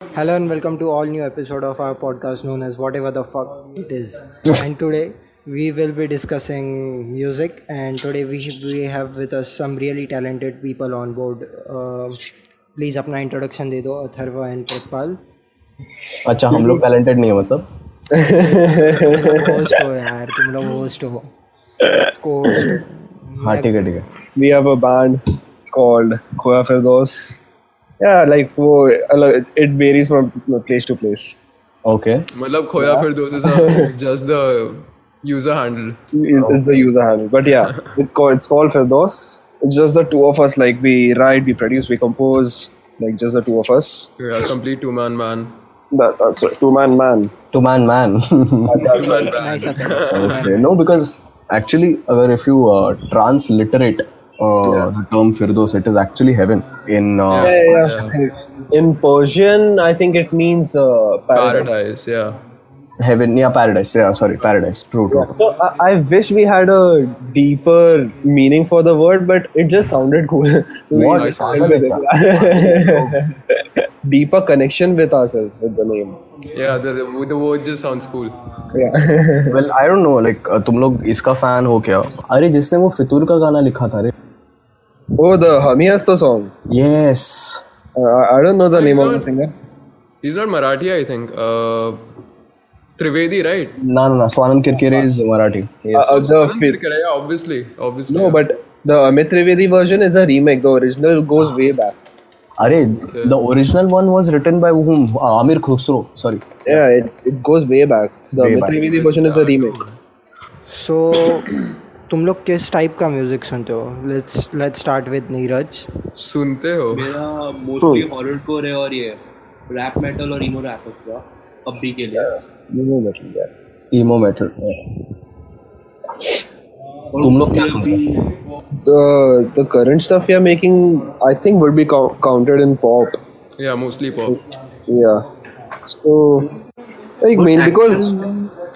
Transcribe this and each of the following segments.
Hello and welcome to all new episode of our podcast known as whatever the fuck it is. and today we will be discussing music and today we we have with us some really talented people on board. Uh, please अपना introduction दे दो Atharva and Pratpal अच्छा हम लोग talented नहीं है मतलब host हो यार तुम लोग होस्ट हो होस्ट हाँ ठीक है ठीक है we have a band it's called Khoya Firdos. Yeah, like wo, it varies from place to place. Okay मतलब खोया फिर दोस्त is just the user handle. Is, is the user handle, but yeah, it's called it's called Firdos. It's just the two of us. Like we write, we produce, we compose. Like just the two of us. Yeah, complete two man man. That, that's right. Two man man. Two man man That's Two man right. band. Nice Atharv okay no because actually अगर you transliterate the term firdos it is actually heaven in uh, Yeah, yeah, yeah. In Persian, I think it means uh, paradise. Paradise, yeah. heaven yeah paradise yeah sorry paradise true true So I, I wish we had a deeper meaning for the word, but it just sounded cool. so What? we started with it. deeper connection with ourselves with the name. Yeah, the, the, the word just sounds cool. Yeah. well i don't know like uh, तुम लोग इसका fan हो क्या अरे जिसने वो फितूर का गाना लिखा था रे oh, the Hamiyasta song. yes Uh, I don't know the he's name not, of the singer. He's not Marathi, I think. Uh, Trivedi, right? ना ना ना Swanand Kirkire is Uh, yes uh, the Anand fifth. Kirkare, yeah, obviously, obviously. No, yeah. but the Amit Trivedi version is a remake. The original goes way back. अरे the original one was written by whom uh, Amir Khusro sorry Yeah, it, it goes way back. The Way Amit back. Trivedi version yeah, is a remake. सो तुम लोग किस type का music सुनते हो let's let's start with Neeraj सुनते हो मेरा mostly horrorcore है और ये रैप मेटल और इमो रैप होगा अभी के लिए know that, yeah. emo metal तुम लोग क्या सुनते हो The the current stuff we are making, I think, would be cou- counted in pop. Yeah, mostly pop. Yeah. So, like, main because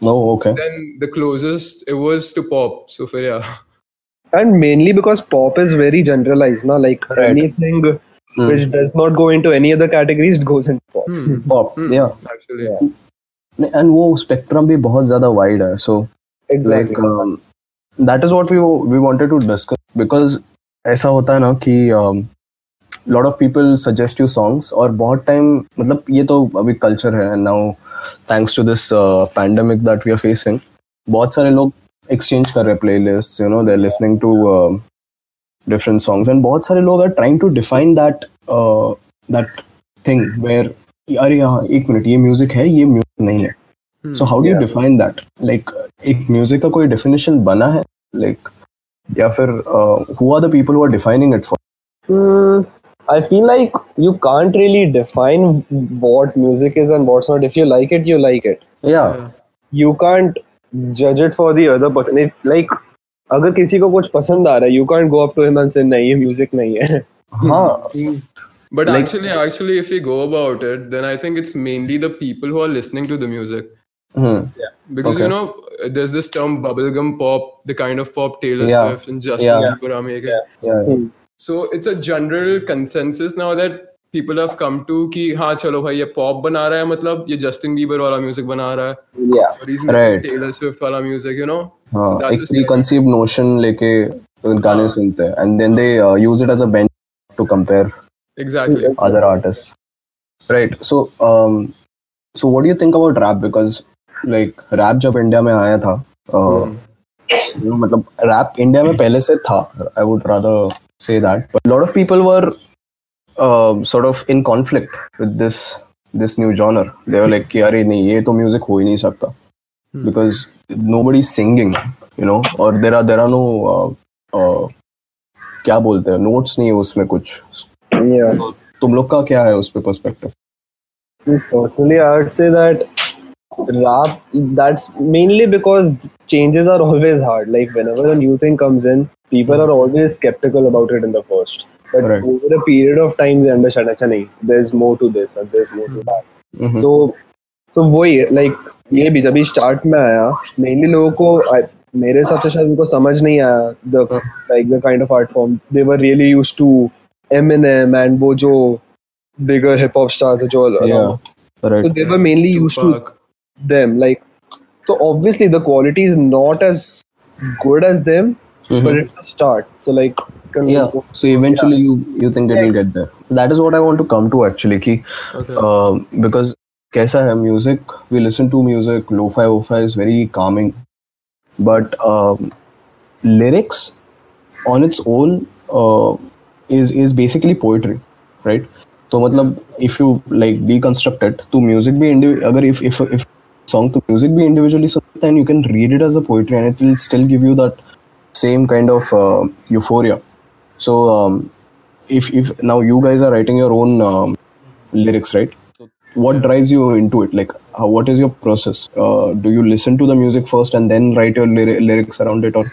No, okay. Then the closest it was to pop. So फिर yeah. And mainly because pop is very generalized, na like right. anything mm. which does not go into any other categories, goes into pop. Mm. Pop, mm. yeah. Actually. yeah. And वो spectrum भी बहुत ज़्यादा wide है. So Exactly. like um, that is what we we wanted to discuss because ऐसा होता है ना कि um, lot of people suggest you songs और बहुत time मतलब ये तो अभी culture है and thanks to this pandemic that we are facing बहुत सारे लोग एक्सचेंज कर रहे हैं you know there listening to different songs and बहुत सारे लोग are trying to define that that thing where अरे हाँ एक मिनट ये म्यूज़िक है ये म्यूज़िक नहीं है। So how do you define that like एक म्यूज़िक का कोई डेफिनेशन बना है? लाइक या फिर who the people who defining it for I feel like you can't really define what music is and what's not. If you like it, you like it. या You can't judge it for the other person. If like अगर किसी को कुछ पसंद आ रहा है, you can't go up to him and say नहीं ये music नहीं है. हाँ But actually, actually, if we go about it, then I think it's mainly the people who are listening to the music. hmm. Because Okay. you know, there's this term bubblegum pop, the kind of pop Taylor Yeah. Swift and Justin Yeah. Bieber are making. yeah. So it's a general consensus now that people have come to कि हाँ चलो भाई ये pop बना रहा है मतलब ये Justin Bieber वाला music बना रहा है Yeah. और he's making Right. Taylor Swift वाला music, you know. हाँ So that's एक a stereotype. प्रीकंसीव नोशन लेके गाने सुनते हैं and then they use it as a bench to compare Exactly. other artists right so um so what do you think about rap because like rap जब India में आया था uh, you know, मतलब rap India में पहले से था I would rather say that but a lot of people were uh, sort of in conflict with this this new genre they were like कि अरे नहीं ये तो music हो ही नहीं सकता because nobody singing you know or there are there are no uh, uh, क्या बोलते हैं notes नहीं है उसमें कुछ Yeah. तुम लोग का क्या है उस पे perspective Personally, I would say that rap that's mainly because changes are always hard like whenever a new thing comes in people are always skeptical about it in the first but Right. over a period of time they understand अच्छा नहीं there's more to this and there's more to that Mhm. तो तो वही like ये भी जब start में आया मेनली लोगों को I- मेरे हिसाब से शायद उनको समझ नहीं आया the like the kind of art form they were really used to Eminem and वो जो बिगर हिप हॉप स्टार्स है जो Yeah. so Right. they were mainly used to Tupac. them like so obviously the quality is not as Mhm. but it's a start so like yeah so eventually yeah. you you think it will get there that is what i want to come to actually ki, Okay. uh, because kaisa hai music we listen to music lo-fi lo-fi is very calming but um, lyrics on its own uh, is is basically poetry right तो मतलब if you like deconstruct it तो music भी अगर if if if song to music भी individually so then you can read it as a poetry and it will still give you that same kind of uh, euphoria. So um, if if now you guys are writing your own um, lyrics right? What drives you into it? Like how, what is your process? Uh, do you listen to the music first and then write your lyri- lyrics around it or?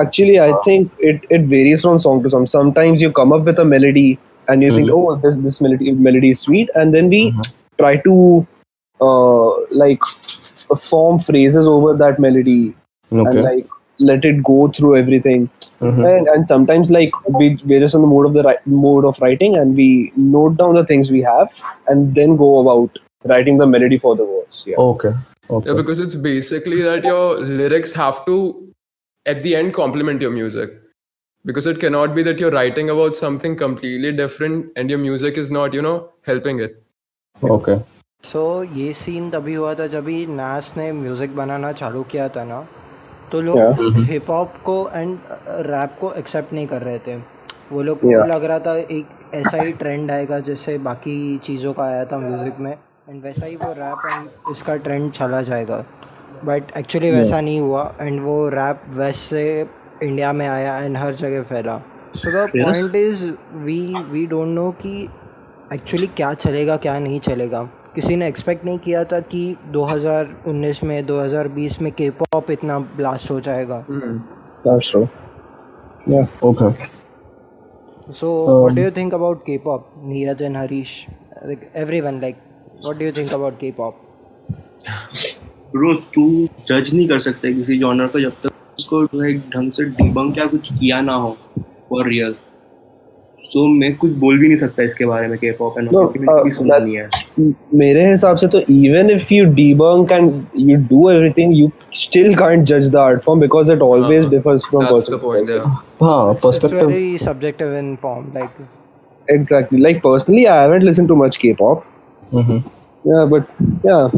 Actually i think it it varies from song to song. Sometimes you come up with a melody and you think oh this this melody melody is sweet and then we try to uh, like f- form phrases over that melody. Okay. and like let it go through everything Mhm. and, and sometimes like we, we're just in the mood of the ri- mode of writing and we note down the things we have and then go about writing the melody for the verse yeah okay okay Yeah, because it's basically that your lyrics have to, at the end, complement your music. Because it cannot be that you're writing about something completely different and your music is not, you know, helping it. okay सो ये scene तभी हुआ था जब ही नास ने music बनाना चालू किया था ना तो लोग हिप हॉप को एंड रैप को एक्सेप्ट नहीं कर रहे थे। वो लोग को लग रहा था एक ऐसा ही ट्रेंड आएगा जैसे बाकी चीज़ों का आया था म्यूज़िक में। एंड वैसा ही वो रैप एंड इसका ट्रेंड चला जाएगा। बट एक्चुअली वैसा नहीं हुआ। एंड वो रैप वेस्ट से इंडिया में आया एंड हर जगह फैला। So the point is we we don't know कि एक्चुअली क्या चलेगा क्या नहीं चलेगा। किसी ने एक्सपेक्ट नहीं किया था कि 2019 में 2020 में के पॉप इतना ब्लास्ट हो जाएगा। That's true. Yeah okay. So what do you think about K pop Neeraj and Harish like everyone like what do you think about K pop bro तू जज नहीं कर सकते किसी जॉनर को जब तक उसको लाइक ढंग से डिबंक या कुछ किया ना हो फॉर रियल सो मैं कुछ बोल भी नहीं सकता इसके बारे में के पॉप एंड uh, सुना नहीं है मेरे हिसाब से तो even if you debunk and you do everything you still can't judge the art form because it always Uh, differs from That's person the to point, person. yeah. हाँ perspective very subjective in form like exactly like personally i haven't listened to much k-pop Mhm. yeah but yeah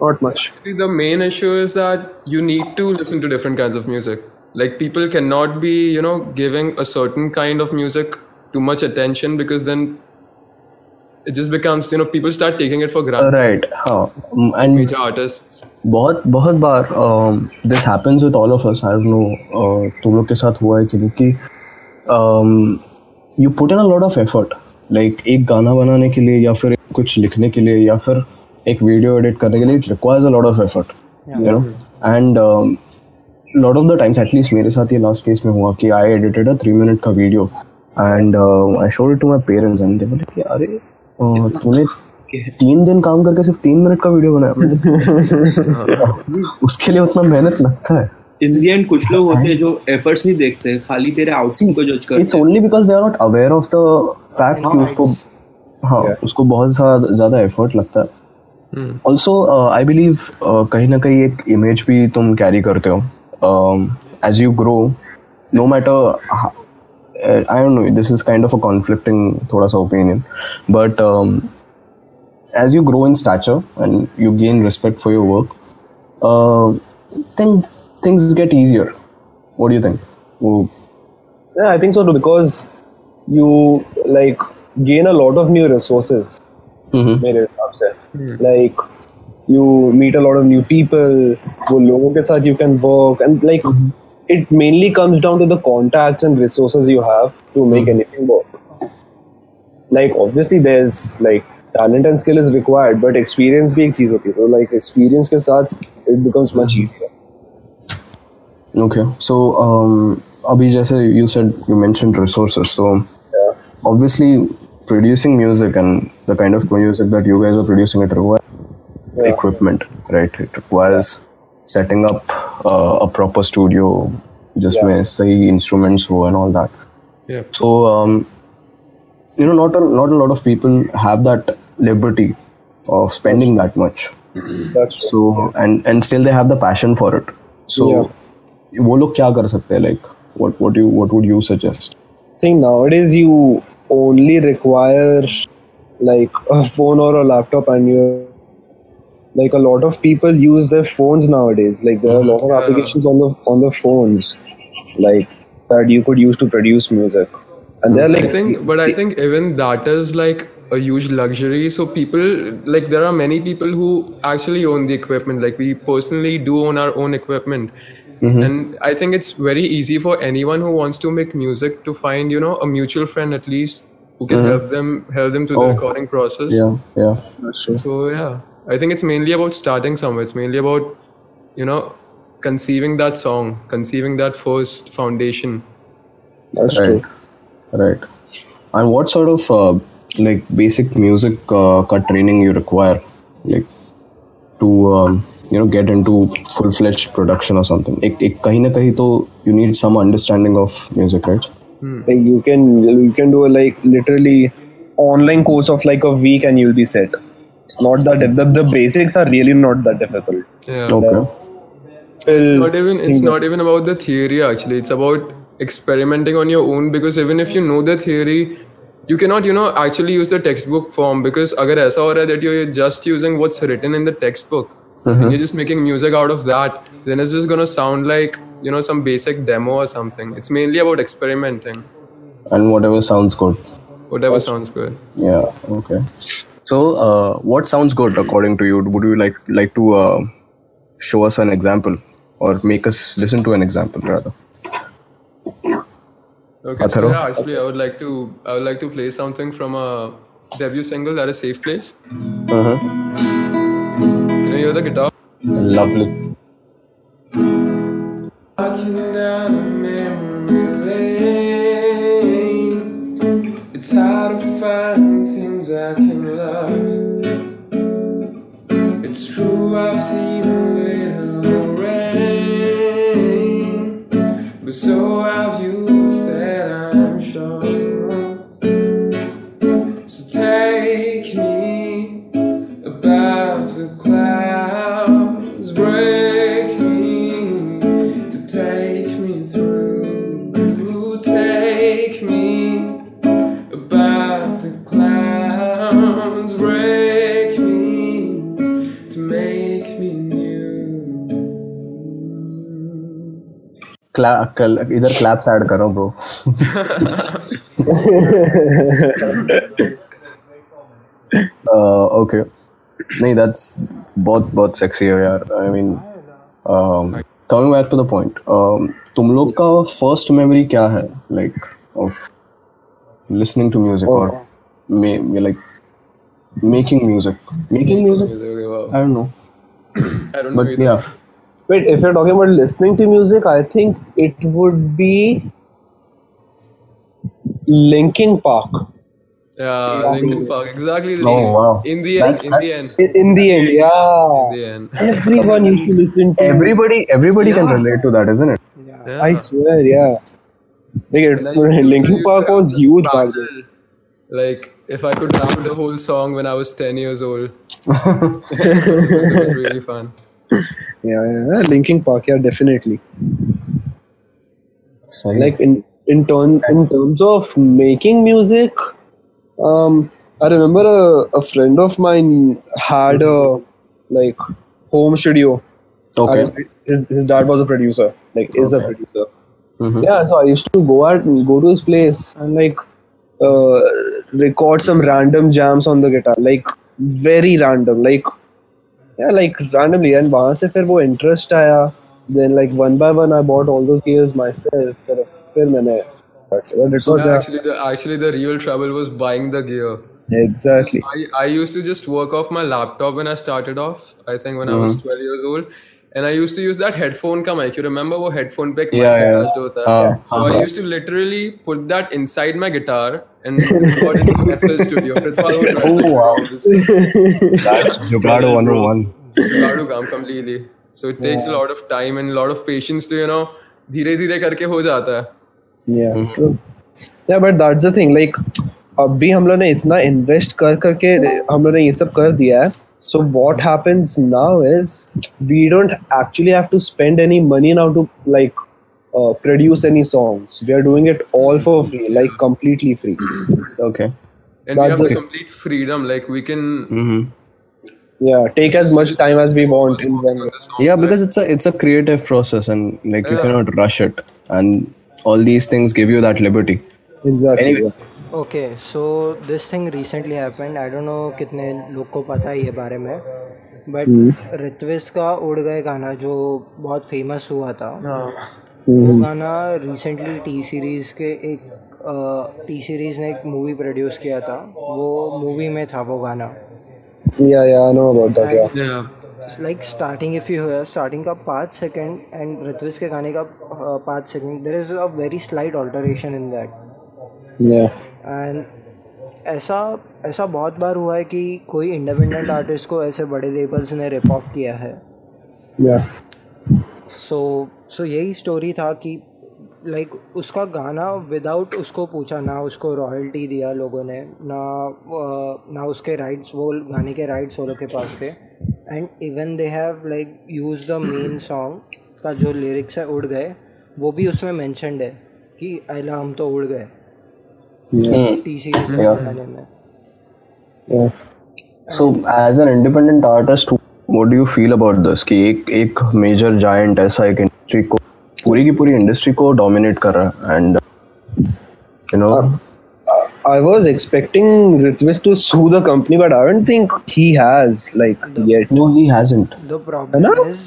not much Actually, the main issue is that you need to listen to different kinds of music. Like people cannot be, you know, giving a certain kind of music too much attention because then it just becomes, you know, people start taking it for granted. right हाँ Mm, and Major artists. बहुत बहुत बार this happens with all of us I don't know तुम लोग के साथ हुआ है कि नहीं कि you put in a lot of effort like एक गाना बनाने के लिए या फिर कुछ लिखने के लिए या फिर एक वीडियो एडिट करने के लिए it requires a lot of effort you know and lot of the times at least मेरे साथ ये लास्ट केस में हुआ कि I edited a three minute का video and I showed it to my parents and they बोले कि अरे uh, तूने तीन दिन काम करके सिर्फ़ तीन मिनट का वीडियो बनाया। उसके लिए उतना मेहनत लगता है। एंड कुछ लोग होते हैं जो एफर्ट्स नहीं देखते खाली तेरे आउटपुट को जज इट्स करते हैं। Only because they are not aware of the fact कि उसको हाँ उसको बहुत ज़्यादा एफर्ट लगता है। ऑल्सो आई बिलीव कहीं ना कहीं एक इमेज भी तुम कैरी करते हो। As you grow no matter I don't know this is kind of a conflicting थोड़ा सा opinion but as you grow in stature and you gain respect for your work, uh, then things get easier. What do you think? Oh, yeah i think so too because you like gain a lot of new resources mhm. मेरे हिसाब से like you meet a lot of new people wo logon ke you can work and like mm-hmm. it mainly comes down to the contacts and resources you have to make mm-hmm. anything work like obviously there's like talent and skill is required but experience bhi ek cheez hoti hai so like experience ke it becomes much easier okay so um abhi you said you mentioned resources so obviously producing music and the kind of music that you guys are producing it equipment, right? It requires setting up uh, a proper studio, जिसमें सही instruments हो and all that. Yeah. So um, you know, not a not a lot of people have that liberty of spending that much. That's true. So and and still they have the passion for it. So Yeah. वो लोग क्या कर सकते हैं like what what you what would you suggest? I think nowadays you only require like a phone or a laptop and you like a lot of people use their phones nowadays like there are a lot of applications on the on the phones like that you could use to produce music and they're I like think, but I think even that is like a huge luxury. So people, like, there are many people who actually own the equipment. Like we personally do own our own equipment, mm-hmm. and I think it's very easy for anyone who wants to make music to find, you know, a mutual friend at least who can mm-hmm. help them help them through the Oh. recording process. Yeah, yeah. that's true. So yeah, I think it's mainly about starting somewhere. It's mainly about, you know, conceiving that song, conceiving that first foundation. That's right. true. Right. And what sort of uh, like basic music uh, training you require, like to um, you know get into full fledged production or something? Ek, ek you need some understanding of music, right? Hmm. You can you can do a, like literally online course of like a week and you'll be set it's not that the, the basics are really not that difficult Yeah. Okay. it's not even it's not even about the theory actually it's about experimenting on your own because even if you know the theory you cannot you know actually use the textbook form because agar aisa ho raha that you're just using what's written in the textbook and you're just making music out of that then it's just gonna sound like you know some basic demo or something it's mainly about experimenting And whatever sounds good. whatever sounds good Yeah. Okay. So, uh, what sounds good according to you? Would you like like to uh, show us an example or make us listen to an example rather? okay so yeah actually i would like to i would like to play something from a debut single that is safe place Uh-huh. can you hear the guitar Lovely. Walking down a. It's hard to find things I can I've seen इधर claps add करो bro okay नहीं that's बहुत बहुत sexy है यार. I mean coming back to the point तुम लोग का फ़र्स्ट मेमोरी क्या है? Like of listening to music और me like making music making music I don't know but ya know. I don't know But wait if you're talking about listening to music i think it would be linkin park Yeah, Linkin Park. Exactly. The Oh, thing. wow. In the That's- end, in the end, in, in the end yeah in the end. everyone used to listen to Everybody everybody can relate to that, isn't it? Yeah. i swear yeah like it, I linkin park was huge back then. Like if I could rap the whole song when I was ten years old, it was really fun. yeah, yeah, yeah. Linkin park yeah definitely. Like in in turn in terms of making music um i remember a, a friend of mine had a like home studio. Okay. His, his dad was a producer. Like is a Okay. producer. Mhm. yeah so i used to go out and go to his place and like uh, record some random jams on the guitar. Like very random. Like yeah like randomly and वहां से फिर वो interest आया then like one by one I bought all those gears myself फिर फिर मैंने but it was So yeah, actually, the actually the real trouble was buying the gear. Exactly. I, I used to just work off my laptop when I started off. I think when I was 12 years old. And I used to use that headphone ka mic. You remember वो headphone पे एक mic Yeah, yeah. attached होता है? हाँ, So I used to literally put that inside my guitar and record it in FL Studio. I would Oh, wow. That's Jugaad 101. जुगाड़ू काम completely. So it takes yeah. a lot of time and a lot of patience to you know धीरे धीरे करके हो जाता है. Yeah. True. Yeah, but that's the thing. Like, अभी हम लोग ने इतना इन्वेस्ट कर करके हम लोग ने ये सब कर दिया है so what happens now is we don't actually have to spend any money now to like uh, produce any songs we are doing it all for free like completely free Okay. And we That's have okay. complete freedom. Like we can. Mm-hmm. yeah take as much time as we want in the Yeah, because it's a it's a creative process and like you cannot rush it, and all these things give you that liberty. exactly Anyway. Okay so this thing recently happened I don't know कितने लोग को पता है ये बारे में but ऋत्विज का उड़ गए गाना जो बहुत फ़ेमस हुआ था। वो गाना रिसेंटली टी सीरीज़ के एक टी सीरीज़ ने एक मूवी प्रोड्यूस किया था। वो मूवी में था वो गाना। Yeah yeah i know about that yeah. Yeah. Like starting if you है स्टार्टिंग का पाँच सेकेंड एंड ऋत्विज के गाने का पाँच second there is a very slight alteration in that yeah. And ऐसा ऐसा बहुत बार हुआ है कि कोई इंडिपेंडेंट आर्टिस्ट को ऐसे बड़े लेबल्स ने रिप ऑफ़ किया है। सो सो यही स्टोरी था कि लाइक like, उसका गाना विदाउट उसको पूछा ना उसको रॉयल्टी दिया लोगों ने ना ना उसके राइट्स वो गाने के राइट्स वो लोग के पास थे। And even they have like use the main song का जो लिरिक्स है उड़ गए वो भी उसमें मैंशनड है कि अला हम तो उड़ गए। T series yeah So, as an independent artist, what do you feel about कि एक एक major giant ऐसा एक industry को पूरी की पूरी industry को dominate कर रहा है and you know I was expecting Ritviz to sue the company, but I don't think he has like yet. no he hasn't. The problem है ना? is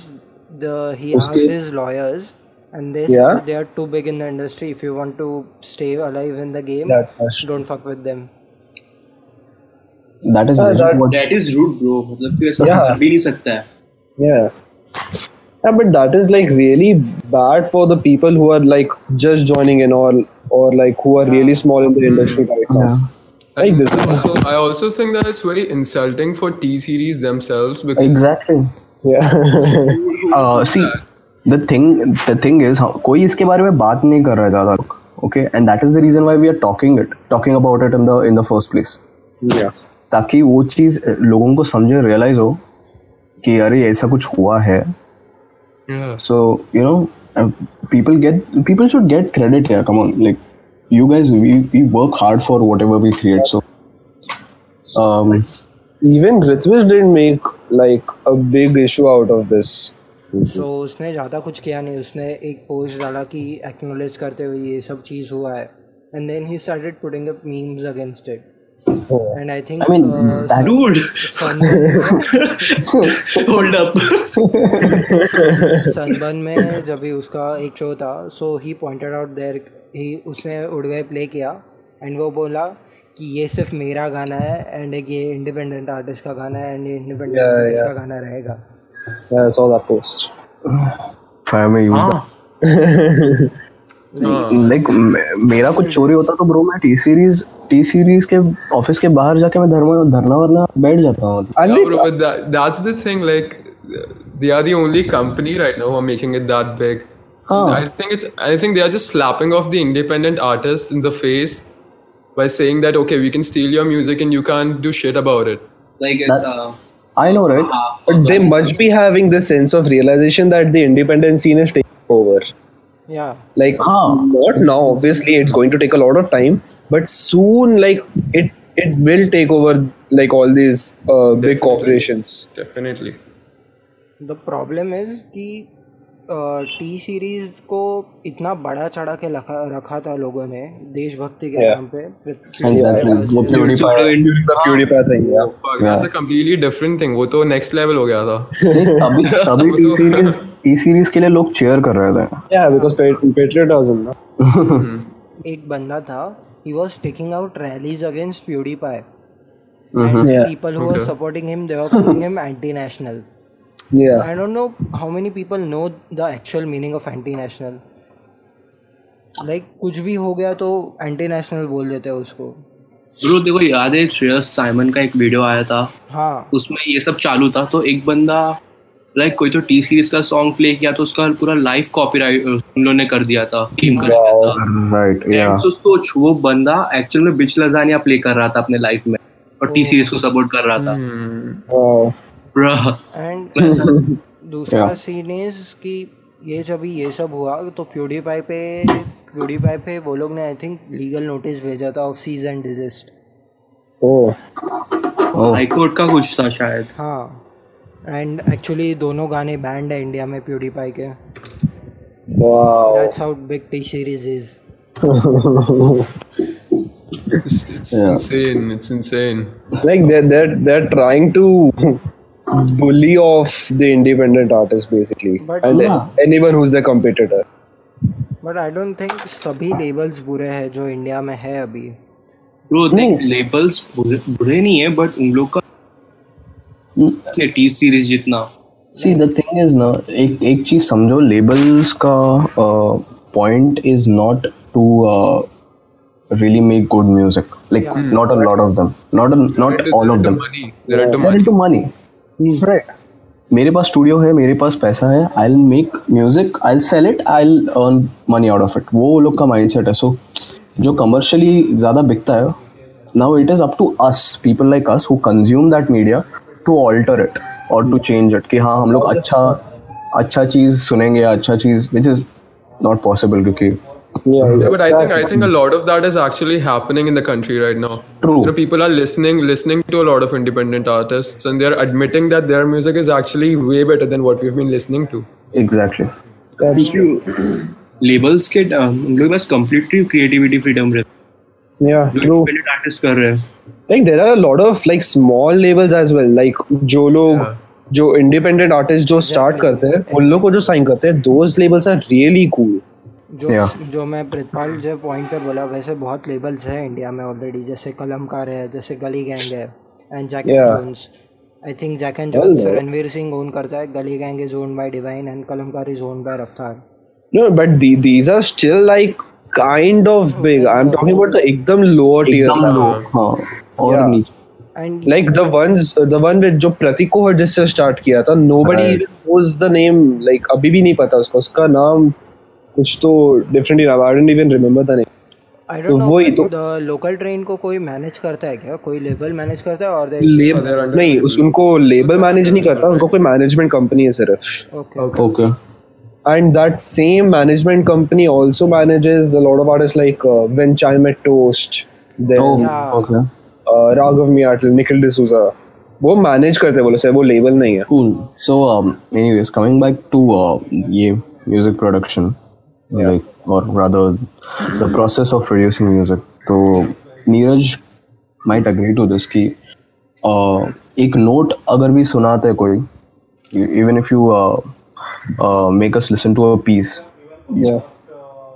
the he asked उसके- his lawyers and they Yeah. said they are too big in the industry. If you want to stay alive in the game, That- that's- don't fuck with them. That is Uh, legit that- what that is rude bro मतलब कि ऐसा Yeah. कर भी नहीं सकता है Yeah. Yeah, but that is like really bad for the people who are like just joining in or or like who are really small in the industry right now. Like And this is also, I also think that it's very insulting for T series themselves because exactly. yeah. uh, see the thing the thing is कोई इसके बारे में बात नहीं कर रहा ज़्यादा लोग okay and that is the reason why we are talking it talking about it in the in the first place ताकि वो चीज़ लोगों को समझे रियलाइज़ हो कि अरे ऐसा कुछ हुआ है। So you know people get people should get credit यार come on like you guys we we work hard for whatever we create so um even ritwish didn't make like a big issue out of this. So उसने ज़्यादा कुछ किया नहीं। उसने एक post डाला कि एक्नोलेज करते हुए ये सब चीज़ हुआ है। And then he started putting up memes against it and I think I mean, that- dude hold up Sunburn में जब भी उसका एक शो था so he pointed out there ही उसने उड़ गए प्ले किया। एंड वो बोला कि ये सिर्फ़ मेरा गाना है एंड एक ये इंडिपेंडेंट आर्टिस्ट का गाना है एंड ये इंडिपेंडेंट आर्टिस्ट का गाना रहेगा। Yeah, I saw that post. if I may use that. like मेरा कुछ चोरी होता तो ब्रो मैं टी सीरीज़ टी सीरीज़ के ऑफ़िस के बाहर जाके मैं धर्म धरना वरना बैठ जाता हूँ that's the thing. Like, they are the only company right now who are making it that big. I think it's. I think they are just slapping off the independent artists in the face by saying that okay, we can steal your music and you can't do shit about it. Like That- I know, right? Ah, but they must be having this sense of realization that the independent scene is taking over. Yeah. Like, huh. not now. Obviously, it's going to take a lot of time, but soon, like it, it will take over like all these uh, big corporations. Definitely. The problem is that T Series को इतना बड़ा चढ़ा के रखा रखा था लोगों ने देशभक्ति के नाम पे completely different thing. वो तो next level हो गया था. तभी तभी टी सीरीज़ टी सीरीज़ के लिए लोग चेयर कर रहे थे Yeah, because pat- patriotism. एक बंदा था he was taking out rallies against PewDiePie people who were Okay. supporting him, they were calling him anti-national. Yeah. I don't know how many people know the actual meaning of anti-national. Like कुछ भी हो गया तो anti-national बोल देते हैं उसको. Bro देखो याद है श्रेयस साइमन का एक वीडियो आया था हाँ उसमें ये सब चालू था तो एक बंदा लाइक कोई तो टी सीरीज़ का सॉन्ग प्ले किया तो उसका पूरा लाइव कॉपीराइट उन लोगों ने कर दिया था टीम कर दिया था राइट या सोच वो बंदा एक्चुअल में बिच लजानिया प्ले कर रहा था अपने लाइफ में और टी सीरीज़ को सपोर्ट कर रहा था. एंड दूसरा सीन इज़ कि ये जब ये सब हुआ तो प्यूडीपाई पे प्यूडीपाई पे वो लोग ने आई थिंक लीगल नोटिस भेजा था of cease and desist Oh. High court का कुछ था शायद हाँ एंड एक्चुअली दोनों गाने बैंड है इंडिया में प्यूडीपाई के Wow. That's how big T Series is It's, it's Yeah. insane. It's insane. like they're they're they're trying to bully off the independent artists basically, But- and Yeah. anyone who's their competitor. But I don't think सभी labels बुरे हैं जो India में है अभी bro Nice. Labels बुरे बुरे नहीं है बट उन लोग का टी सीरीज़ जितना सी द थिंग इज़ ना एक एक चीज़ समझो लेबल्स का point is not to really make good music like yeah. not a lot of them not a, not all of them Money. They're into they're money. Into मेरे पास studio है मेरे पास पैसा है I make music I sell it I earn money out of it वो लोग का mindset है. सो जो कमर्शियली ज़्यादा बिकता है now it is up to us people like us who consume that media to alter it और to change it कि हाँ हम लोग अच्छा अच्छा चीज़ सुनेंगे अच्छा चीज़ विच इज़ नॉट पॉसिबल क्योंकि Yeah, Yeah, but I think I think a lot of that is actually happening in the country right now. True. You know, people are listening listening to a lot of independent artists, and they're admitting that their music is actually way better than what we've been listening to. Exactly That's true. Labels के uh, उन लोग के पास completely creativity freedom रहती Yeah, है जो true. Independent artist कर रहे हैं Like there are a lot of like small labels as well. Like जो लोग जो independent artists जो start करते हैं उन लोग को जो sign करते हैं those labels are really cool. जो Yeah. जो मैं प्रितपाल जो पॉइंट पे बोला वैसे बहुत लेबल्स हैं इंडिया में ऑलरेडी जैसे कलमकार है जैसे गली गैंग है and Jack and. Jones I think Jack and Jones Ranveer Singh own करता है Gully gang is own by Divine and Kalamkaar is own by Raftaar No, but the, these are still like kind of big. I'm talking about the ekdam lower tier. एकदम लो हाँ और. नीचे and Like the ones, the one with जो प्रतीक कोहर जिससे start किया था, nobody Right. even knows the name. Like अभी भी नहीं पता उसका उसका नाम कुछ तो different he I don't even the name I don't know तो लोकल तो। ट्रेन को कोई मैनेज करता है क्या? कोई लेबल मैनेज करता है और नहीं उस उनको लेबल मैनेज नहीं करता उनको कोई मैनेजमेंट कंपनी है सिर्फ़। Okay okay and that same management company also manages a lot of artist like when chai met toast then okay Raghav Meattle Nikhil D'Souza वो मैनेज करते बोलो सर वो लेबल नहीं है। Cool so anyways coming back to ये music production like, or rather, the process of producing music. तो Neeraj might agree to this कि uh, एक नोट अगर भी सुनाते कोई, even if you uh, uh, make us listen to a piece, yeah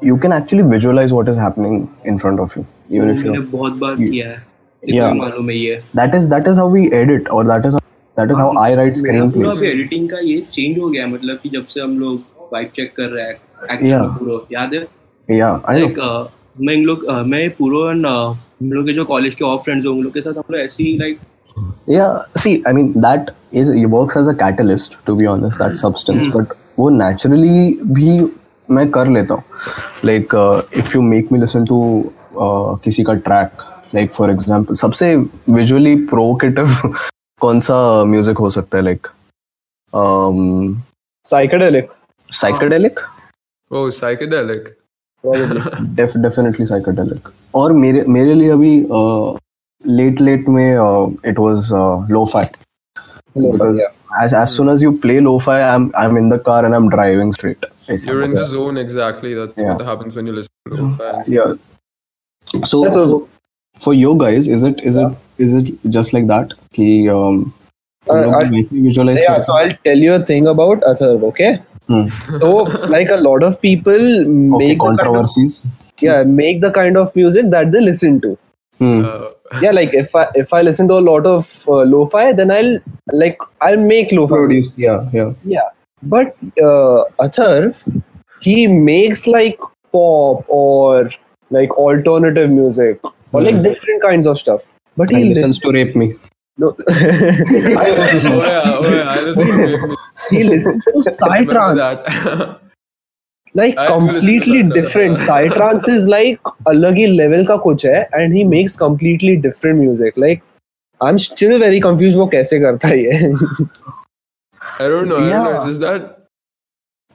you can actually visualize what is happening in front of you, even if you. बहुत बार किया है Yeah. मालूम है ये That is that is how we edit, or that is how, that is how I write पूरा screenplays. अभी editing का ये चेंज हो गया मतलब कि जब से हम लोग वाइब चेक कर रहे हैं एक्चुअली Yeah. पूरा याद है Yeah, I know. लाइक मैं इन लोग uh, मैं पूरा एंड हम लोग के जो कॉलेज के ऑफ़ फ्रेंड्स हैं उन लोग के साथ हम लोग ऐसे ही like Yeah, see, I mean that is it works as a catalyst to be honest, that substance. But वो naturally भी मैं कर लेता हूँ like uh, if you make me listen to uh, किसी का track like for example सबसे visually provocative कौन सा music हो सकता है like um, psychedelic psychedelic Oh, psychedelic. probably def, definitely psychedelic और मेरे मेरे लिए अभी लेट लेट में it was lo-fi because yeah. as, as soon as you play lo-fi I'm I'm in the car and I'm driving straight ऐसा You're in होता the zone exactly. That's Yeah. what happens when you listen to lo-fi. है. yeah so, Yeah, so- for, for you guys is it is it is it just like that कि um, Uh, तुम लोग I- वैसे ही visualize yeah करते so I'll tell you a thing about Atharv okay हो? Hmm. so like a lot of people okay make the kind of, controversies yeah make the kind of music that they listen to Hmm. Uh, Yeah, like if I if I listen to a lot of uh, lo-fi, then I'll like I'll make lo-fi. Produce. Yeah, yeah. Yeah, but uh, Atharv, he makes like pop or like alternative music or like different kinds of stuff. But He he listens to rape me. No. Oh oh he listens to psytrance, like completely different. Psytrance is like अलग ही level का कुछ है, and he makes completely different music. Like I'm still very confused वो कैसे करता है ये. I don't know. Yeah. I don't know. It's just that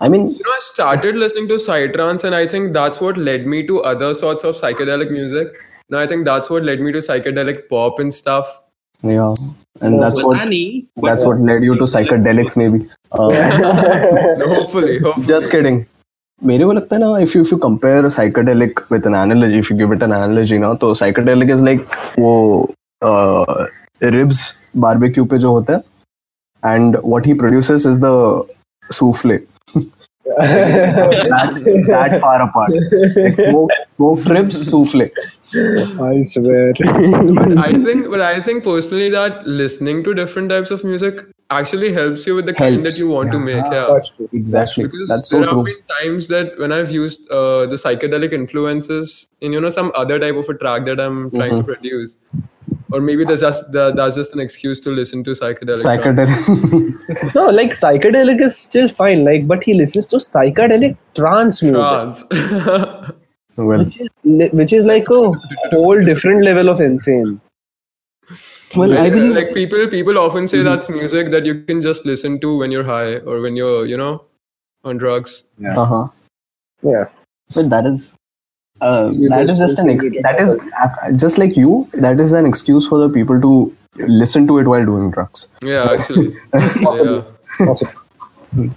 I mean, you know I started listening to psytrance, and I think that's what led me to other sorts of psychedelic music. No, I think that's what led me to psychedelic pop and stuff. yeah. And that's what nanny, that's what led you to psychedelics maybe. Uh, hopefully, hopefully. Just kidding. मेरे को लगता है ना if you if you compare psychedelic with an analogy if you give it an analogy ना तो psychedelic is like वो uh, ribs barbecue पे जो होता है and what he produces is the souffle that that far apart like smoked, smoked trips, souffle I swear. but I think, but I think personally that listening to different types of music actually helps you with the kind that you want to make. Yeah. That's true. exactly Because that's so there have true been times that when I've used uh, the psychedelic influences in you know some other type of a track that I'm trying Mm-hmm. to produce, or maybe that's just that, that's just an excuse to listen to psychedelic. tracks. psychedelic No, like psychedelic is still fine. Like, but he listens to psychedelic trance music, Trance. well which is which is like a whole different level of insane. well I like, believe like people people often say that's music that you can just listen to when you're high or when you're you know on drugs. uh-huh Yeah. But that is uh, You that is just just an ex- listen to that is uh, just like you. That is an excuse for the people to listen to it while doing drugs. Yeah, actually. Possible. yeah. Possible.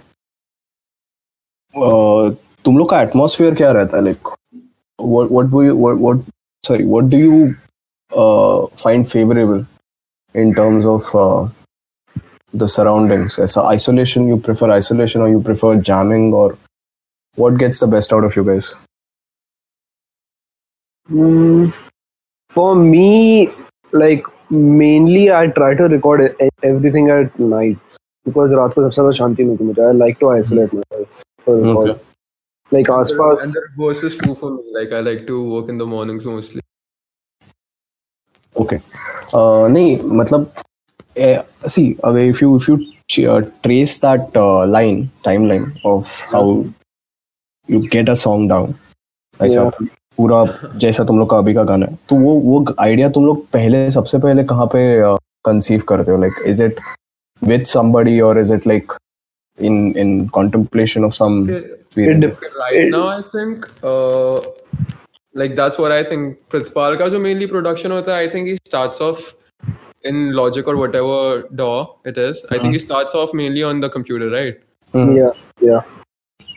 Uh, तुम लोग का atmosphere क्या रहता है like what what do you what what sorry what do you uh, find favorable in terms of uh, the surroundings as a isolation you prefer isolation or you prefer jamming or what gets the best out of you guys Mm, for me, like mainly I try to record e- everything at nights because रात को सबसे ज़्यादा शांति मिलती है मुझे. I like to isolate myself for recording. Okay. Like आसपास And the reverse is true for me. Like I like to work in the mornings mostly. okay uh, नहीं मतलब eh, see अगर if you if you ch- uh, trace that uh, line timeline of how you get a song down ऐसा पूरा जैसा तुम लोग का अभी का गाना है तो वो वो आइडिया तुम लोग पहले सबसे पहले कहाँ पे कंसीव करते हो like is it with somebody or is it like in in contemplation of some Okay. Right now, I think, uh, like that's what I think. Pritpal ka jo mainly production hota hai, I think he starts off in Logic or whatever DAW it is. I think he starts off mainly on the computer, right? Mhm. yeah yeah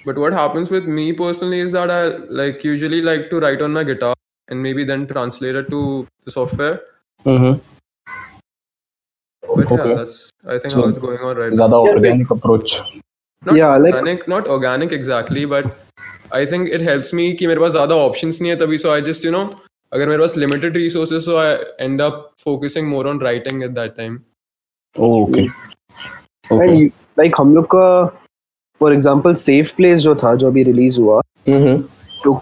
But what happens with me personally is that I like usually like to write on my guitar and maybe then translate it to the software. Mhm. But Okay. yeah, that's I think So, how it's going on right now. ज्यादा organic approach Not Yeah, like- organic, not organic exactly, but I think it helps me कि मेरे पास ज़्यादा options नहीं है तभी so I just you know अगर मेरे पास limited resources so I end up focusing more on writing at that time. oh okay and okay you, like हम लोग का फॉर एग्ज़ाम्पल सेफ़ प्लेस जो था जो अभी रिलीज़ हुआ mm-hmm.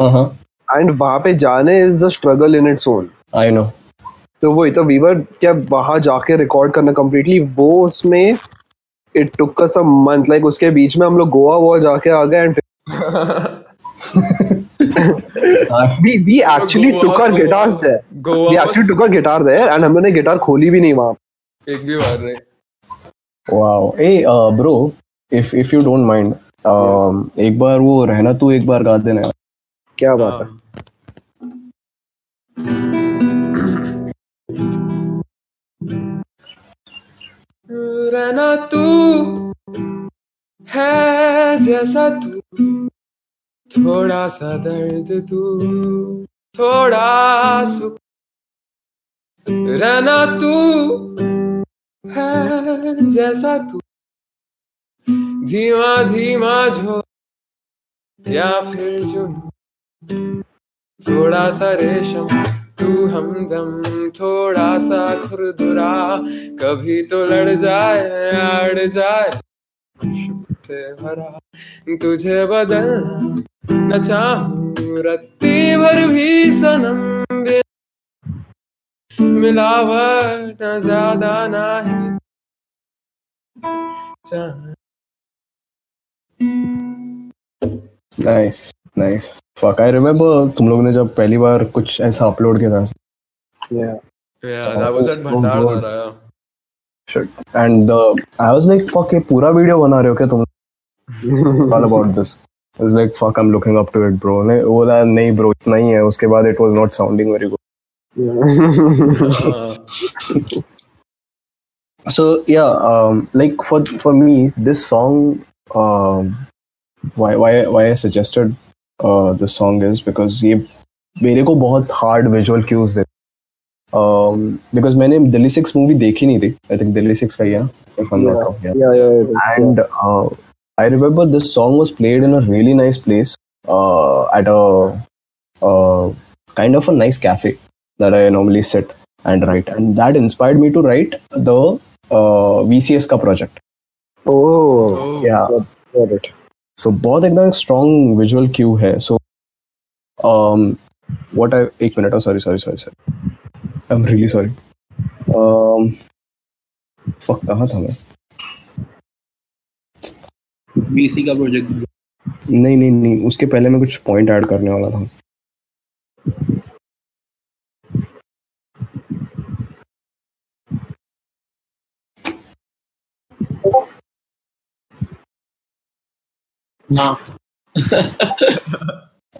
uh-huh. जाने is the struggle in its own I know तो वही तो क्या वहाँ जाके रिकॉर्ड करना कम्प्लीटली वो उसमें उसके बीच में हम लोग गोवा वो जाके आ गए we we actually Goa- took our Goa- guitars there Goa we actually took our guitar there and हमने गिटार खोली भी नहीं वहाँ एक भी बार नहीं. wow hey uh, bro if if you don't mind um, एक बार वो रहना तू एक बार गा देना क्या बात है रहना तू है जैसा तू थोड़ा सा दर्द तू, थोड़ा सुख रहना तू है जैसा तू। धीमा धीमा झो या फिर जो थोड़ा सा रेशम तू हमदम थोड़ा सा खुरदुरा, कभी तो लड़ जाए अड़ जाए खुशबू भरा, तुझे बदल न चाहूँ रत्ती भर भी सनम मिलावट न ज़्यादा ना ही nice nice fuck I remember तुम लोग ने जब पहली बार कुछ ऐसा अपलोड किया था Yeah. Yeah, that was at Bhandardara. Yeah. And I was like fuck ये पूरा वीडियो बना रहे हो क्या तुम all about this was like fuck i'm looking up to it bro ने बोला नहीं bro इतना ही है उसके बाद it was not sounding very good Uh, so yeah um like for for me this song um why why why i suggested uh this song is because ये मेरे को बहुत hard visual cues they um because मैंने Delhi six movie देखी नहीं थी I think Delhi six का ही है if i'm not wrong yeah yeah, yeah, yeah. and uh, I remember this song was played in a really nice place uh, at a uh, kind of a nice cafe that I normally sit and write, and that inspired me to write the uh, VCS का project. Oh, oh, Yeah, got it. so बहुत एकदम strong visual cue है. So um, what I एक minute, oh sorry, sorry, sorry, sorry. I'm really sorry. Um, fuck कहाँ था मैं? BC का project नहीं नहीं नहीं उसके पहले मैं कुछ पॉइंट ऐड करने वाला था।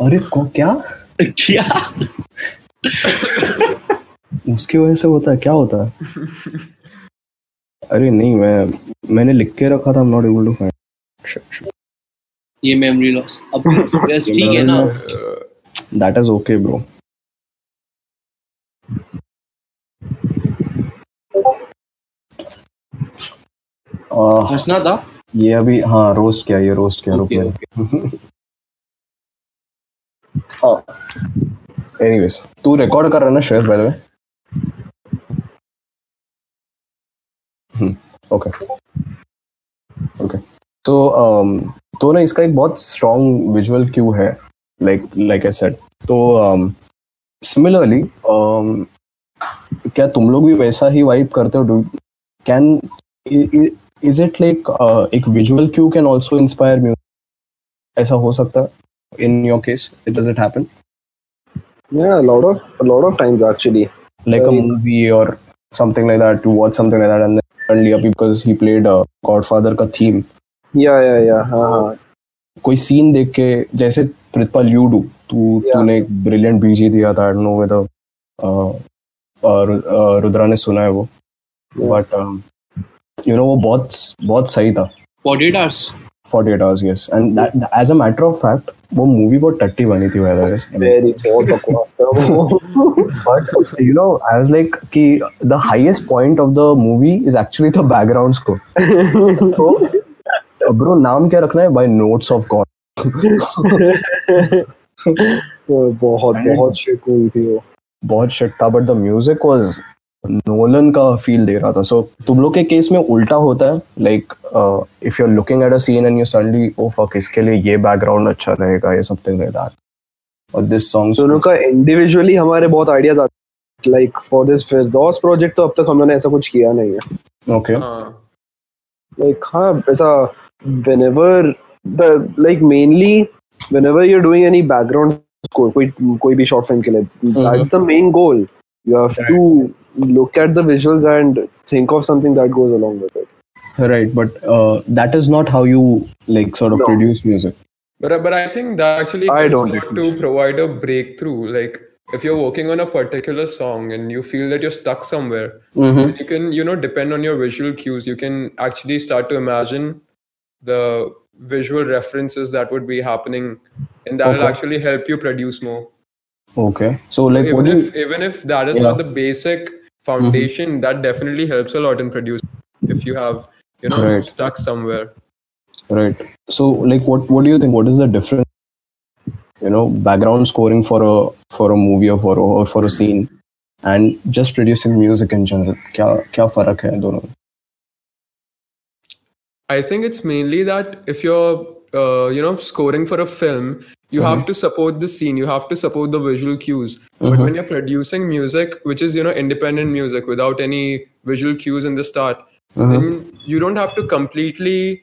अरे को क्या? क्या? उसकी वजह से होता है क्या होता है? अरे नहीं मैं मैंने लिख के रखा था नॉट एबल टू फाइंड ये मेमोरी लॉस अब बस ठीक है ना? दैट इज़ ओके ब्रो हंसना था? ये अभी हाँ रोस्ट किया ये रोस्ट किया रुक ओके एनीवेज तू रिकॉर्ड कर रहा है ना Shreyas by the way okay okay तो तो ना इसका एक बहुत स्ट्रॉन्ग विजुअल क्यू है लाइक लाइक आई सेड तो सिमिलरली क्या तुम लोग भी वैसा ही वाइप करते हो? Do can is it like एक visual cue can also inspire music ऐसा हो सकता in your case it does it happen या lot of lot of times actually like a movie और something like that to watch something like that and suddenly up because he played Godfather का theme या या yeah हाँ हाँ।, हाँ। कोई scene देख के जैसे प्रितपाल यू डू तू तूने एक ब्रिलियंट बीजी दिया था I don't know whether Rudra ने सुना है वो। बट यू नो वो बहुत बहुत सही था। 48 hours 48 hours yes and as a matter of fact वो मूवी बहुत टट्टी बनी थी वेदर इज़ वेरी बहुत बकवास था but you know I was like कि the highest point of the movie is actually the background score so bro नाम क्या रखना है? बाय नोट्स ऑफ़ गॉड बहुत बहुत हुई थी वो. बहुत शिट था but the music was Nolan का फील दे रहा था। सो तुम लोग के केस में उल्टा होता है like if you are looking at a scene and you suddenly oh fuck इसके लिए ये बैकग्राउंड अच्छा रहेगा या समथिंग लाइक दैट और दिस सॉन्ग दोनों का इंडिविजुअली हमारे बहुत आइडियाज़ आते like for this Firdaus project तो अब तक हम लोगों ने ऐसा कुछ किया नहीं है। ओके हाँ। Like हाँ ऐसा whenever the like mainly whenever you're doing any background score कोई कोई भी short film के लिए that's the main goal you have to look at the visuals and think of something that goes along with it right but uh, that is not how you like sort of No. produce music But but I think that actually I comes don't down think to provide a breakthrough. Like if you're working on a particular song and you feel that you're stuck somewhere, you can you know depend on your visual cues. You can actually start to imagine the visual references that would be happening, and that will Okay. actually help you produce more. okay so like what even do if you even if that is Yeah. not the basic foundation that definitely helps a lot in producing if you have you know Right. stuck somewhere Right. So, like, what what do you think? What is the difference? You know, background scoring for a for a movie or for a, or for a scene, and just producing music in general. क्या क्या फर्क है दोनों में? I think it's mainly that if you're, uh, you know, scoring for a film, you have to support the scene, you have to support the visual cues. But when you're producing music, which is, you know, independent music without any visual cues in the start, then you don't have to completely,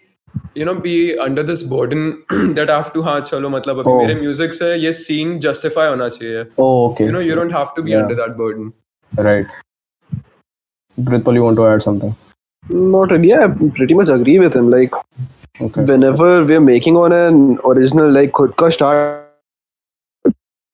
you know, be under this burden that I have to, हाँ चलो मतलब अभी Oh. मेरे music से ये scene justify होना चाहिए. Oh, okay. You know, you don't have to be Yeah. under that burden. Right. Pritpal, you want to add something? not really. Yeah, I pretty much agree with him. Like Okay. whenever we're making on an original like khud ka start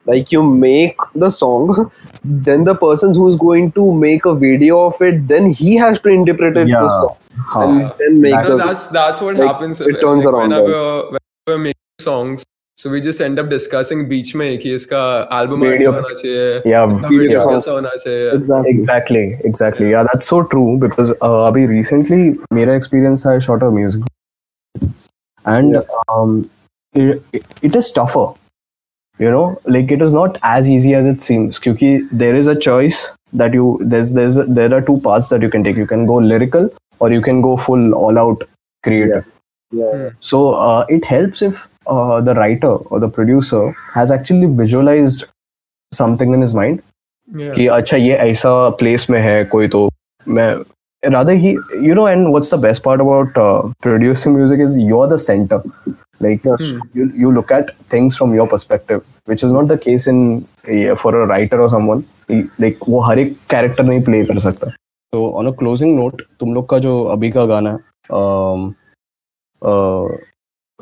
like you make the song then the person who's going to make a video of it then he has to interpret it the Yeah. song हाँ. and then make No, the that's that's what like, happens. it turns like, around whenever, whenever we're making songs. So we just end up discussing बीच में कि इसका album art Video. होना चाहिए, Yeah, इसका video video song. कैसा होना चाहिए. exactly Exactly, exactly. Yeah, that's so true because uh, अभी recently मेरा experience था I shot a music and um, it, it, it is tougher. You know, like it is not as easy as it seems. क्योंकि there is a choice that you there's there's there are two paths that you can take. You can go lyrical or you can go full all out creative. yeah So uh, it helps if uh, the writer or the producer has actually visualized something in his mind Yeah. कि अच्छा ये ऐसा place में है कोई तो मैं rather he you know and what's the best part about uh, producing music is you're the center like hmm. you, you look at things from your perspective which is not the case in yeah, for a writer or someone like वो हर एक character नहीं play कर सकता तो on a closing note तुम लोग का जो अभी का गाना um, है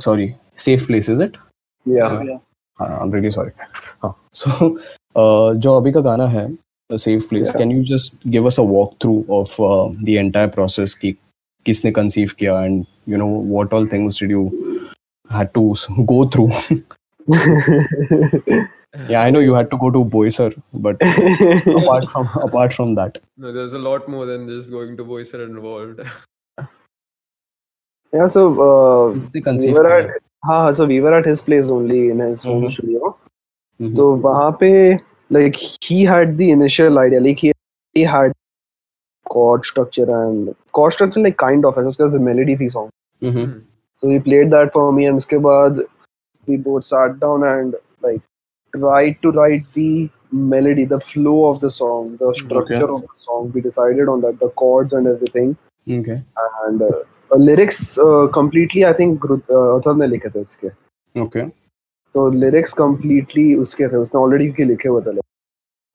sorry safe place is it really sorry हाँ सो जो अभी का गाना है safe place can you just give us a walk through of the entire process कि किसने कंसीव किया and you know what all things did you had to s- go through yeah i know you had to go to boiser but apart from apart from that No, there's a lot more than just going to voicer involved. yeah so uh, we were at हाँ हाँ so we were at his place only in his home studio तो वहाँ पे like he had the initial idea like he had chord structure and chord structure like kind of as it's a melody थी song so we played that for me and उसके बाद we both sat down and like try to write the melody the flow of the song the structure of the song we decided on that the chords and everything okay and I think Gru- uh, Athar ने लिखे थे इसके। Okay. तो lyrics completely उसके थे उसने already के लिखे हुए थे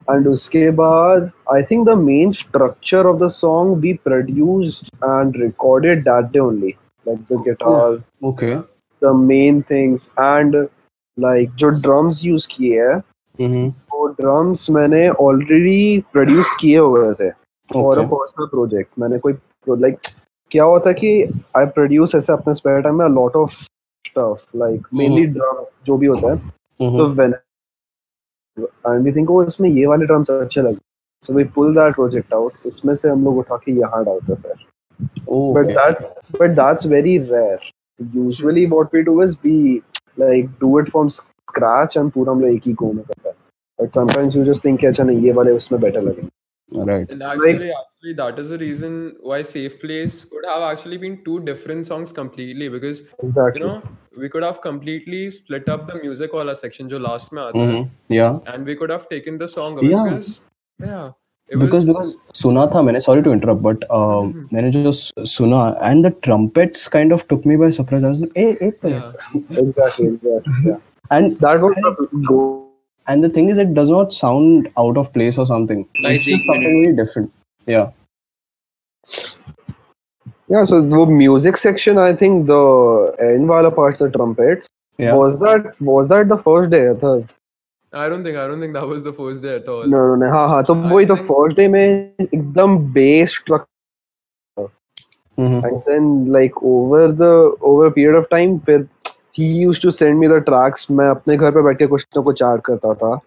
एंड उसके बाद I think the main structure of the song be produced and recorded that day only like the guitars okay. The main things and like जो ड्रम्स यूज़ किए हैं mm-hmm. वो ड्रम्स मैंने ऑलरेडी प्रोड्यूस किए हुए थे फॉर अ पर्सनल प्रोजेक्ट मैंने कोई लाइक क्या होता है कि आई प्रोड्यूस ऐसे अपने स्पेयर टाइम में lot of stuff like mainly drums जो भी होता है। हम्म। तो when and we think oh इसमें ये वाले ड्रम्स अच्छे लगे so we pull that project out इसमें से हम लोग उठा के यहाँ डालते हैं फिर but that's but that's very rare usually what we do is be like do it from scratch and पूरा हम लोग एक ही गो में करते हैं। But sometimes you just think अच्छा नहीं ये वाले उसमें बेटर लगेंगे। right And actually, actually, that is the reason why Safe Place could have actually been two different songs completely because exactly you know we could have completely split up the music wala section जो last में आता है mm-hmm. yeah and we could have taken the song away Yeah. because yeah it because was because सुना था मैंने sorry to interrupt but uh, मैंने जो स- सुना and the trumpets kind of took me by surprise I was like hey, एक minute yeah exactly exactly yeah and that was the go and the thing is it does not sound out of place or something Like it's just the- something very different yeah Yeah, so the music section, I think the end wala part, the trumpets, Yeah. was that was that the first day? I thought. I don't think I don't think that was the first day at all No, no, no. हाँ हाँ तो I वही तो think- first day में एकदम bass struck Mhm. and then like over the over a period of time फिर he use to send me the tracks मैं अपने घर पे बैठ के कुछ ना कुछ ऐड करता था।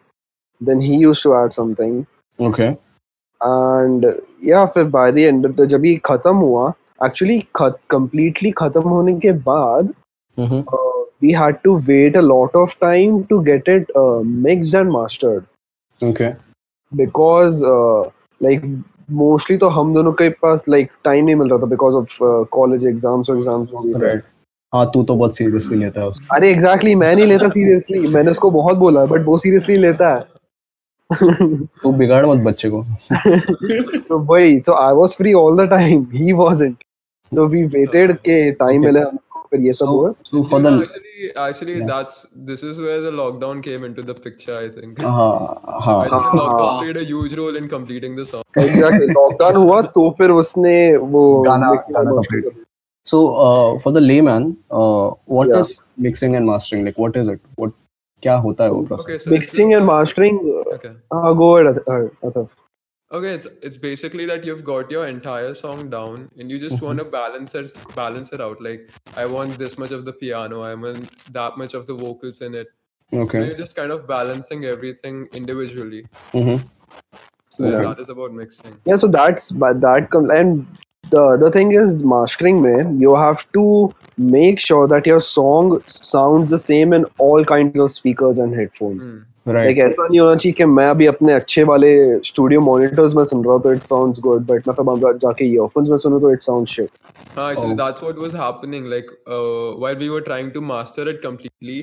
Then he use to add something okay and या फिर by the end of the जब ये खत्म हुआ एक्चुअली कंप्लीटली खत्म होने के बाद we had to wait a lot of time to get it mix and mastered okay because like mostly तो हम दोनों के पास लाइक टाइम नहीं मिल रहा था बिकॉज़ ऑफ़ कॉलेज एग्ज़ाम्स और एग्ज़ाम्स राइट हाँ तू तो बहुत सीरियसली लेता है उसको। अरे एग्जैक्टली मैं नहीं लेता सीरियसली मैंने उसको बहुत बोला बट वो सीरियसली लेता है। तू बिगाड़ मत बच्चे को। तो भाई so I was free all the time he wasn't तो वी वेटेड के टाइम मिले फिर ये सब हुआ। So for the actually that's this is where the lockdown came into the picture I think हाँ हाँ। Lockdown played a huge role in completing the song exactly lockdown हुआ तो फिर उसने वो गाना complete So, uh, for the layman, uh, what is Yeah. mixing and mastering? Like, what is it? What क्या होता है वो process? Okay, so it's mixing just- and mastering Okay. uh, go ahead uh, Athaf. Okay, it's it's basically that you've got your entire song down and you just want to balance it balance it out. Like I want this much of the piano, I want that much of the vocals in it. Okay. You're just kind of balancing everything individually. Mm-hmm. So yeah, Okay. that is about mixing. yeah so that's but that com- and the the thing is mastering man you have to make sure that your song sounds the same in all kinds of speakers and headphones Hmm. Right. like ऐसा नहीं होना चाहिए कि मैं अभी अपने अच्छे वाले स्टूडियो मॉनिटर्स में सुन रहा हूँ तो इट साउंड्स गुड बट मैं फिर वहाँ जाके ईयरफोन्स में सुनूं तो it sound shit Uh, actually, Oh. that's what was happening. Like uh, while we were trying to master it completely,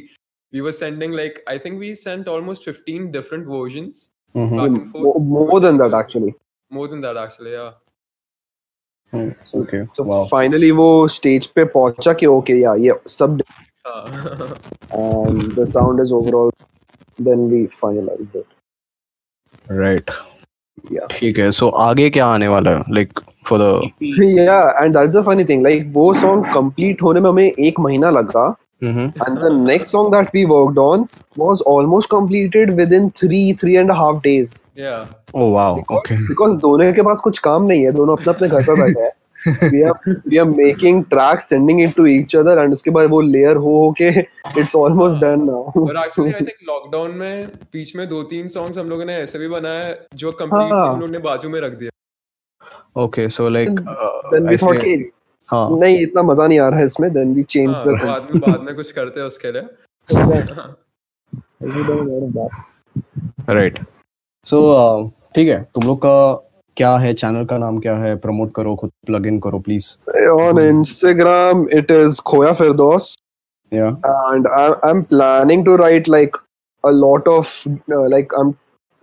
we were sending like I think we sent almost 15 different versions Mm-hmm. back and forth. more than that actually More Hmm, finally वो stage पे पहुँचा कि okay या ये सब and the sound is overall then we finalize it right या ठीक है सो आगे क्या आने वाला है? लाइक फॉर द या and that's the funny thing like वो सॉन्ग कंप्लीट होने में हमें एक महीना लगा Mm-hmm. and the next song that we worked on was almost completed within three three and a half days yeah. Oh wow. Okay. because दोनों के पास कुछ काम नहीं है दोनों अपने अपने घर पर बैठे हैं we are we are making tracks sending it to each other and उसके बाद वो layer हो हो के it's almost done now But actually, I think lockdown में बीच में दो तीन songs हम लोगों ने ऐसे भी बनाए हैं, जो completely हाँ. हम लोगों ने बाजू में रख दिया Okay. So like. Uh, then we thought ऐसे- कि हाँ. नहीं इतना मज़ा नहीं आ रहा है इसमें देन वी चेंज द बाद में कुछ करते हैं उसके लिए। राइट सो uh, ठीक है तुम लोग का क्या है चैनल का नाम क्या है प्रमोट करो खुद प्लग इन करो please on Instagram it is Khoya Firdaus and I am planning to write like a lot of like I am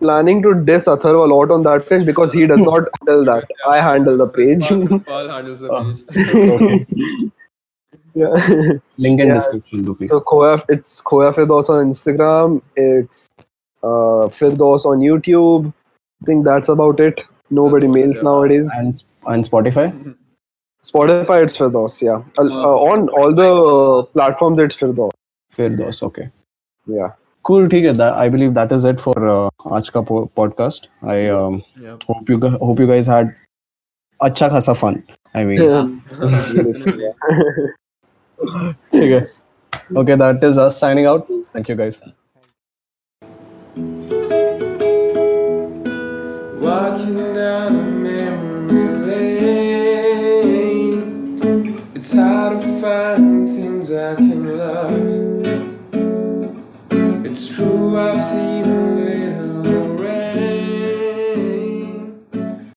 planning to diss Atharva a lot on that page because he does not handle that. I handle the page. Paul, Paul handles the ah, page. yeah. Link in yeah. description, So Khoya, it's Khoya Firdaus on Instagram. It's uh, Firdaus on YouTube. I think that's about it. Nobody that's mails nowadays. And, and Spotify? Spotify, it's Firdaus, yeah. Uh, uh, on all the platforms, it's Firdaus. Firdaus, okay. Yeah cool ठीक है I believe that is it for आज का podcast I Yeah. Hope you hope you guys had अच्छा खासा fun I mean ठीक है okay that is us signing out thank you guys Walking down a memory lane, it's hard to find things I can it's true, I've seen the way.